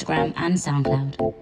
Instagram, and SoundCloud.